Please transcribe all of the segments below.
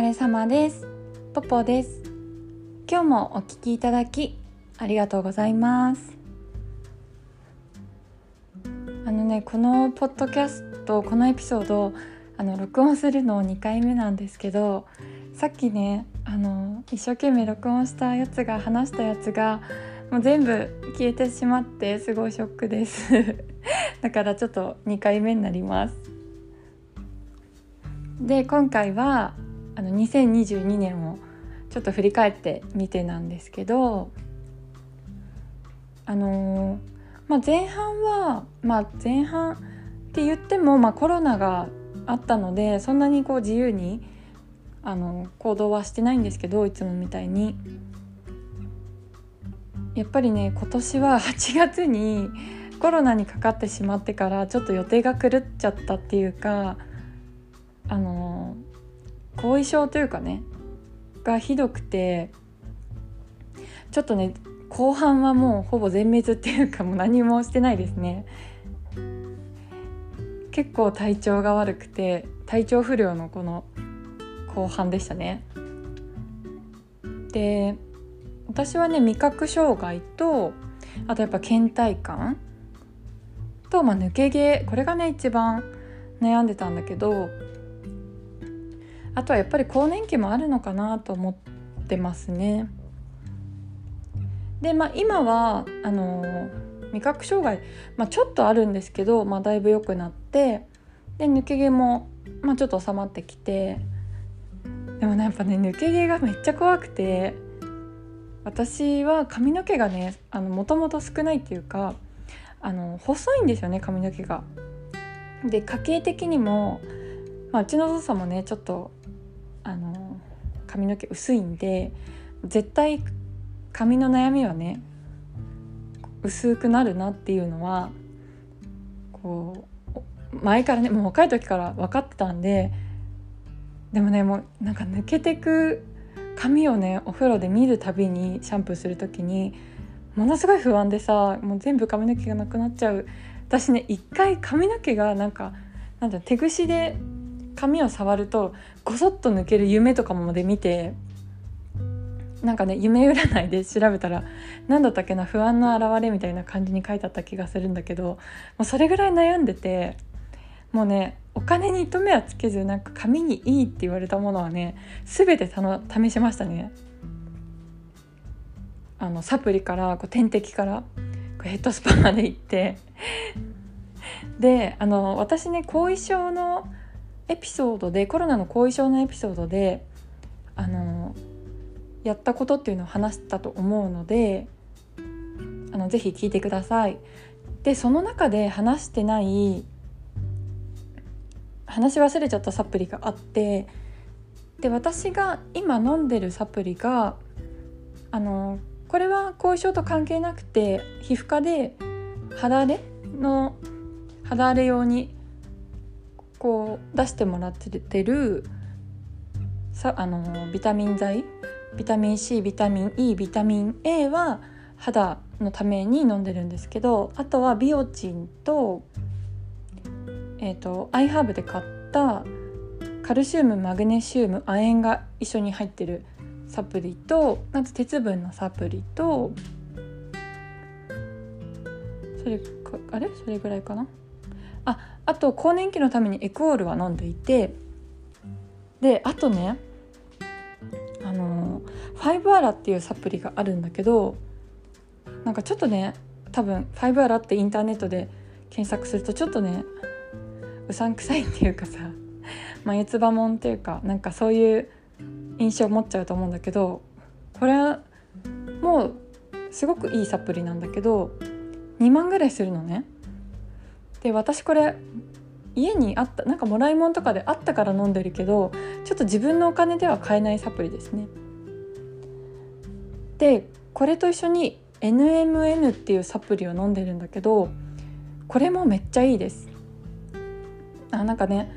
疲れ様です。ポポです。今日もお聞きいただきありがとうございます。あのねこのポッドキャストこのエピソードあの録音するの2回目なんですけどさっきねあの一生懸命録音したやつが話したやつがもう全部消えてしまってすごいショックです。だからちょっと2回目になります。で今回はあの2022年をちょっと振り返ってみてなんですけどあのー、まあ、前半は、まあ、前半って言っても、まあ、コロナがあったのでそんなにこう自由にあの行動はしてないんですけどいつもみたいに。やっぱりね今年は 8月にコロナにかかってしまってからちょっと予定が狂っちゃったっていうかあの後遺症というかねがひどくてちょっとね後半はもうほぼ全滅っていうかもう何もしてないですね。結構体調が悪くて体調不良のこの後半でしたね。で私はね味覚障害とあとやっぱ倦怠感と、まあ、抜け毛これがね一番悩んでたんだけどあとはやっぱり更年期もあるのかなと思ってますね。でまあ今はあの味覚障害、まあ、ちょっとあるんですけど、まあ、だいぶ良くなってで抜け毛も、まあ、ちょっと収まってきてでもねやっぱね抜け毛がめっちゃ怖くて私は髪の毛がねもともと少ないっていうかあの細いんですよね髪の毛が。で家計的にも、まあ、うちのお父さんもねちょっとあの髪の毛薄いんで絶対髪の悩みはね薄くなるなっていうのはこう前からねもう若い時から分かってたんででもねもうなんか抜けてく髪をねお風呂で見るたびにシャンプーする時にものすごい不安でさもう全部髪の毛がなくなっちゃう。私ね一回髪の毛がなんかなんだ手ぐしで髪を触るとごそっと抜ける夢とかもで見てなんかね夢占いで調べたら何だったっけな不安の表れみたいな感じに書いてあった気がするんだけどもうそれぐらい悩んでてもうねお金に糸目はつけずなんか髪にいいって言われたものはね全て試しましたね。あのサプリからこう点滴からヘッドスパまで行ってであの私ね後遺症のエピソードでコロナの後遺症のエピソードであのやったことっていうのを話したと思うのであのぜひ聞いてください。でその中で話してない話し忘れちゃったサプリがあってで私が今飲んでるサプリがあのこれは後遺症と関係なくて皮膚科で肌荒れの肌荒れ用にこう出してもらってるさあのビタミン剤ビタミン C ビタミン E ビタミン A は肌のために飲んでるんですけどあとはビオチンと,、えーと、アイハーブで買ったカルシウムマグネシウム亜鉛が一緒に入ってるサプリとあと鉄分のサプリとそれかあれ？それぐらいかな？ああと更年期のためにエクオールは飲んでいてであとねあのファイブアラっていうサプリがあるんだけどなんかちょっとね多分ファイブアラってインターネットで検索するとちょっとねうさんくさいっていうかさ 眉唾もんっていうかなんかそういう印象を持っちゃうと思うんだけどこれはもうすごくいいサプリなんだけど2万ぐらいするのね。で私これ家にあったなんかもらい物とかであったから飲んでるけどちょっと自分のお金では買えないサプリですね。でこれと一緒に NMN っていうサプリを飲んでるんだけどこれもめっちゃいいです。あなんかね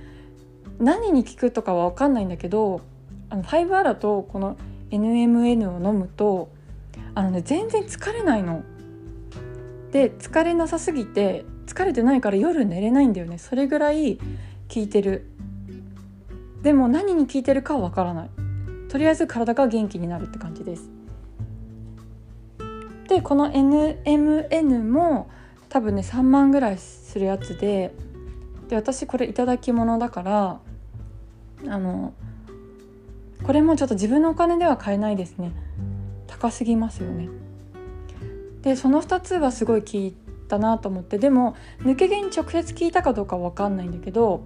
何に効くとかは分かんないんだけどあの5アラとこの NMN を飲むとあのね全然疲れないの。で疲れなさすぎて疲れてないから夜寝れないんだよね。それぐらい効いてる。でも何に効いてるかはわからない。とりあえず体が元気になるって感じです。でこの NMN も多分ね3万ぐらいするやつでで私これ頂き物だからあのこれもちょっと自分のお金では買えないですね。高すぎますよね。でその2つはすごい効いたなと思ってでも抜け毛に直接効いたかどうかは分かんないんだけど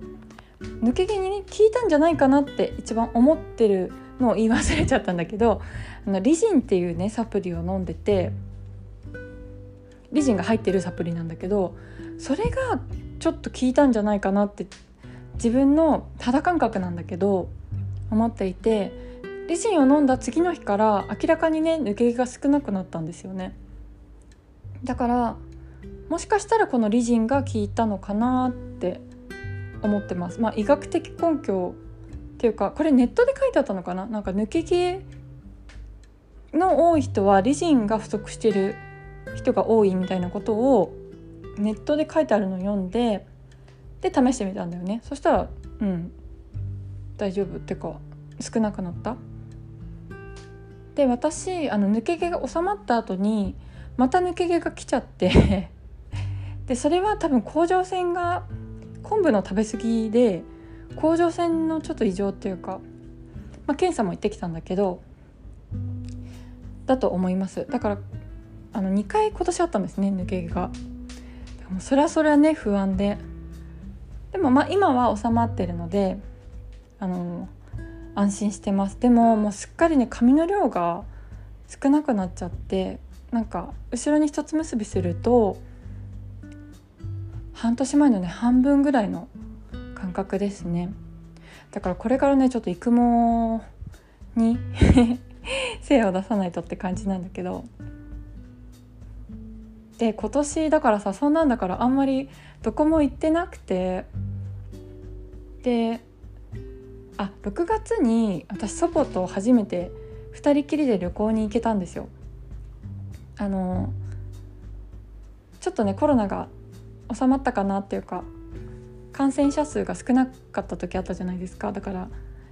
抜け毛にね効いたんじゃないかなって一番思ってるのを言い忘れちゃったんだけどあのリジンっていうねサプリを飲んでてリジンが入ってるサプリなんだけどそれがちょっと効いたんじゃないかなって自分の肌感覚なんだけど思っていてリジンを飲んだ次の日から明らかにね抜け毛が少なくなったんですよね。だからもしかしたらこのリジンが効いたのかなって思ってます。まあ医学的根拠っていうかこれネットで書いてあったのかな？なんか抜け毛の多い人はリジンが不足してる人が多いみたいなことをネットで書いてあるのを読んでで試してみたんだよね。そしたらうん。大丈夫っていうか少なくなった。で私あの抜け毛が収まった後にまた抜け毛が来ちゃって。でそれは多分甲状腺が昆布の食べ過ぎで甲状腺のちょっと異常っていうか、まあ、検査も行ってきたんだけどだと思います。だからあの2回今年あったんですね抜け毛が。もそれはそれはね不安で。でもまあ今は収まってるのであの安心してます。でももうすっかりね髪の量が少なくなっちゃってなんか後ろに一つ結びすると半年前のね半分ぐらいの感覚ですね。だからこれからねちょっと育毛に 精を出さないとって感じなんだけど。で今年だからさそんなんだからあんまりどこも行ってなくて。であ6月に私祖母と初めて2人きりで旅行に行けたんですよ。あのちょっとねコロナが収まったかなっていうか感染者数が少なかった時あったじゃないですか。だから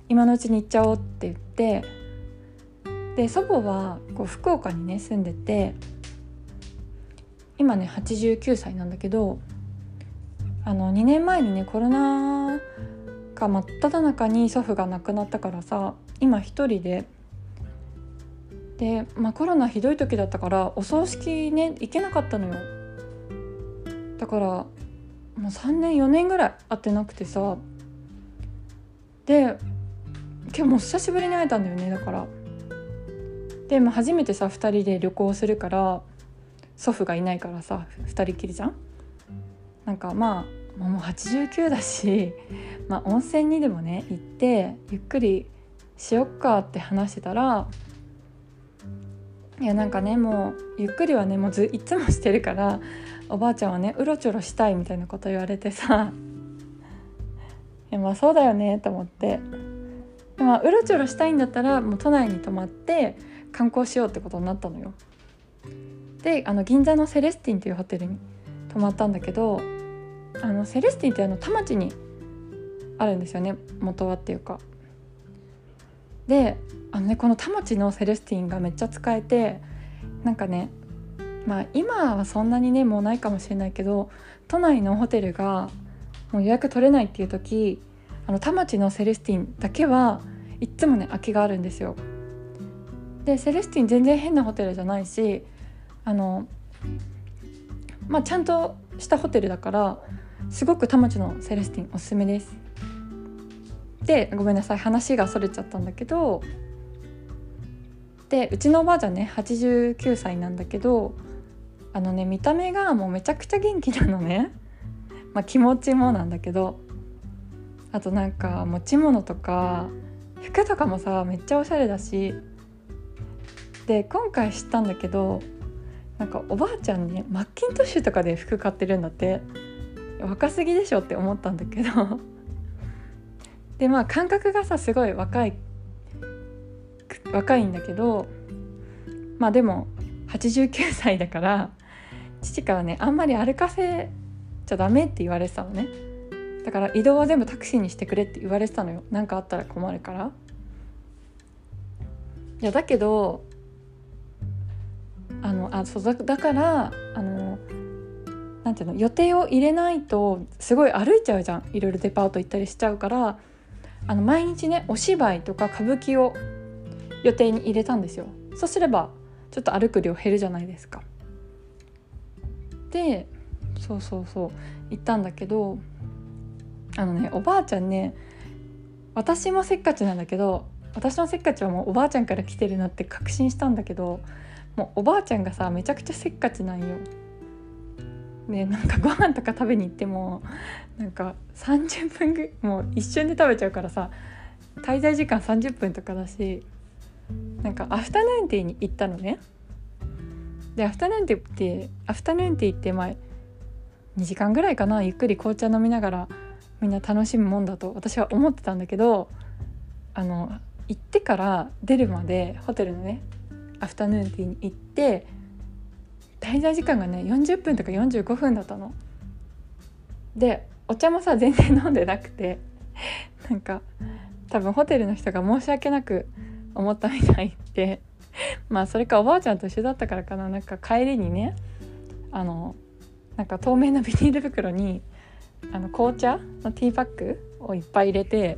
今のうちに行っちゃおうって言ってで祖母はこう福岡にね住んでて今ね89歳なんだけどあの2年前にねコロナ禍真っ只中に祖父が亡くなったからさ今一人でで、まあ、コロナひどい時だったからお葬式ね行けなかったのよ。だからもう3年4年ぐらい会ってなくてさ。で今日も久しぶりに会えたんだよねだから。で、まあ、初めてさ2人で旅行するから祖父がいないからさ2人きりじゃん。なんかまあもう89だし、まあ、温泉にでもね行ってゆっくりしよっかって話してたらいやなんかねもうゆっくりはねもうずいつもしてるからおばあちゃんはねうろちょろしたいみたいなこと言われてさ まあそうだよねと思ってで、まあ、うろちょろしたいんだったらもう都内に泊まって観光しようってことになったのよ。であの銀座のセレスティンっていうホテルに泊まったんだけどあのセレスティンってあの田町にあるんですよね元はっていうか。であのねこの田町のセレスティンがめっちゃ使えてなんかねまあ今はそんなにねもうないかもしれないけど都内のホテルがもう予約取れないっていう時あの田町のセレスティンだけはいっつもね空きがあるんですよ。でセレスティン全然変なホテルじゃないしあのまあちゃんとしたホテルだからすごく田町のセレスティンおすすめです。でごめんなさい話がそれちゃったんだけどでうちのおばあちゃんね89歳なんだけどあのね見た目がもうめちゃくちゃ元気なのね、まあ、気持ちもなんだけど。あとなんか持ち物とか服とかもさめっちゃおしゃれだし。で今回知ったんだけどなんかおばあちゃんねマッキントッシュとかで服買ってるんだって。若すぎでしょって思ったんだけど。でまあ感覚がさすごい若い若いんだけど。まあでも89歳だから。父からねあんまり歩かせちゃダメって言われてたのね。だから移動は全部タクシーにしてくれって言われてたのよ。何かあったら困るから。いやだけどあのあそうだだからあのなんていうの予定を入れないとすごい歩いちゃうじゃん。いろいろデパート行ったりしちゃうから。あの毎日ねお芝居とか歌舞伎を予定に入れたんですよ。そうすればちょっと歩く量減るじゃないですか。でそうそうそう行ったんだけどあのねおばあちゃんね私もせっかちなんだけど私のせっかちはもうおばあちゃんから来てるなって確信したんだけどもうおばあちゃんがさめちゃくちゃせっかちなんよ。でなんかご飯とか食べに行ってもなんか30分ぐもう一瞬で食べちゃうからさ滞在時間30分とかだしなんかアフタヌーンティーに行ったのね。でアフタヌーンティーってアフタヌーンティーって前2時間ぐらいかなゆっくり紅茶飲みながらみんな楽しむもんだと私は思ってたんだけどあの行ってから出るまでホテルのねアフタヌーンティーに行って滞在時間がね40分とか45分だったの。でお茶もさ全然飲んでなくてなんか多分ホテルの人が申し訳なく思ったみたいで まあそれかおばあちゃんと一緒だったからかな。なんか帰りにねあのなんか透明なビニール袋にあの紅茶のティーパックをいっぱい入れて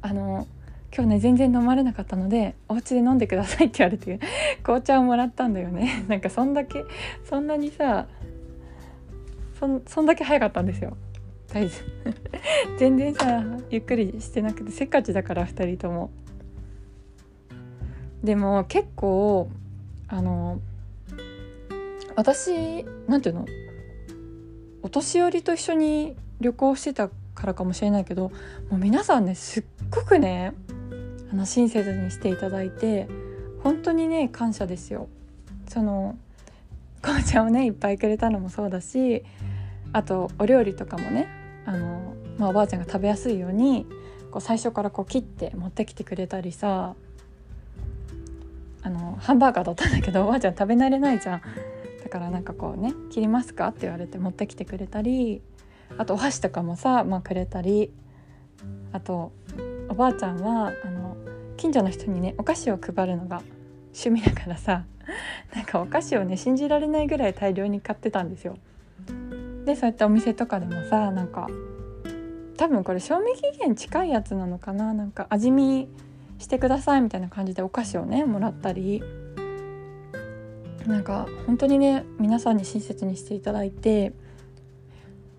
あの今日ね全然飲まれなかったのでお家で飲んでくださいって言われて紅茶をもらったんだよね。なんかそんだけそんなにさそんだけ早かったんですよ。大丈夫。全然さゆっくりしてなくてせっかちだから2人とも。でも結構あの私なんていうの？お年寄りと一緒に旅行してたからかもしれないけどもう皆さんねすっごくねあの親切にしていただいて本当にね感謝ですよ。その紅茶をねいっぱいくれたのもそうだしあとお料理とかもねあの、まあ、おばあちゃんが食べやすいようにこう最初からこう切って持ってきてくれたりさあのハンバーガーだったんだけどおばあちゃん食べ慣れないじゃんだからなんかこうね「切りますか?」って言われて持ってきてくれたりあとお箸とかもさ、まあ、くれたりあとおばあちゃんはあの近所の人にねお菓子を配るのが趣味だからさなんかお菓子をね信じられないぐらい大量に買ってたんですよ。でそうやってお店とかでもさなんか多分これ賞味期限近いやつなのかななんか味見してくださいみたいな感じでお菓子をねもらったり。なんか本当にね皆さんに親切にしていただいて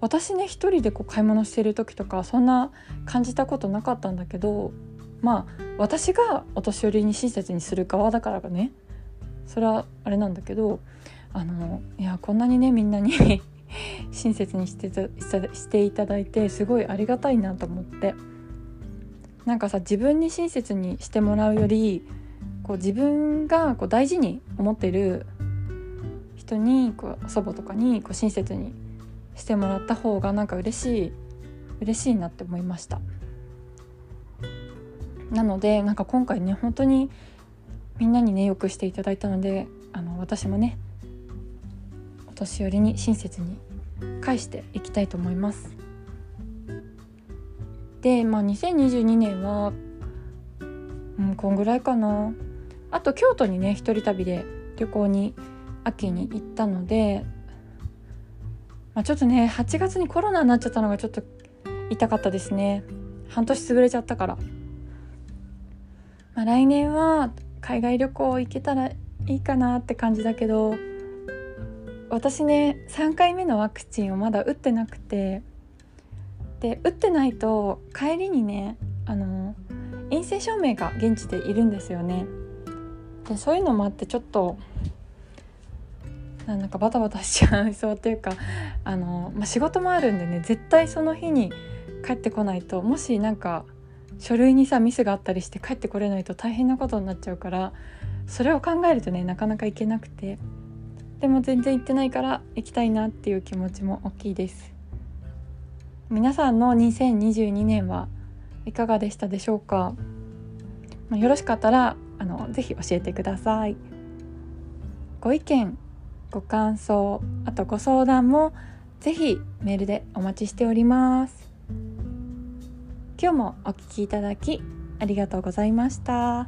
私ね一人でこう買い物してる時とかそんな感じたことなかったんだけどまあ私がお年寄りに親切にする側だからがね。それはあれなんだけどあのいやこんなにねみんなに 親切にしてしていただいてすごいありがたいなと思ってなんかさ自分に親切にしてもらうよりこう自分がこう大事に思ってる人にこう祖母とかにこう親切にしてもらった方がなんか嬉しい嬉しいなって思いました。なのでなんか今回ね本当にみんなにねよくしていただいたのであの私もねお年寄りに親切に返していきたいと思います。でまあ2022年はうんこんぐらいかな。あと京都にね一人旅で旅行に秋に行ったので、まあ、ちょっとね8月にコロナになっちゃったのがちょっと痛かったですね。半年潰れちゃったから、まあ、来年は海外旅行行けたらいいかなって感じだけど私ね3回目のワクチンをまだ打ってなくてで打ってないと帰りにねあの陰性証明が現地でいるんですよね。でそういうのもあってちょっとなんかバタバタしちゃいそうっていうかあの、まあ、仕事もあるんでね絶対その日に帰ってこないともしなんか書類にさミスがあったりして帰ってこれないと大変なことになっちゃうからそれを考えるとねなかなか行けなくて。でも全然行ってないから行きたいなっていう気持ちも大きいです。皆さんの2022年はいかがでしたでしょうか、まあ、よろしかったらあのぜひ教えてください。ご意見ご感想あとご相談もぜひメールでお待ちしております。今日もお聞きいただきありがとうございました。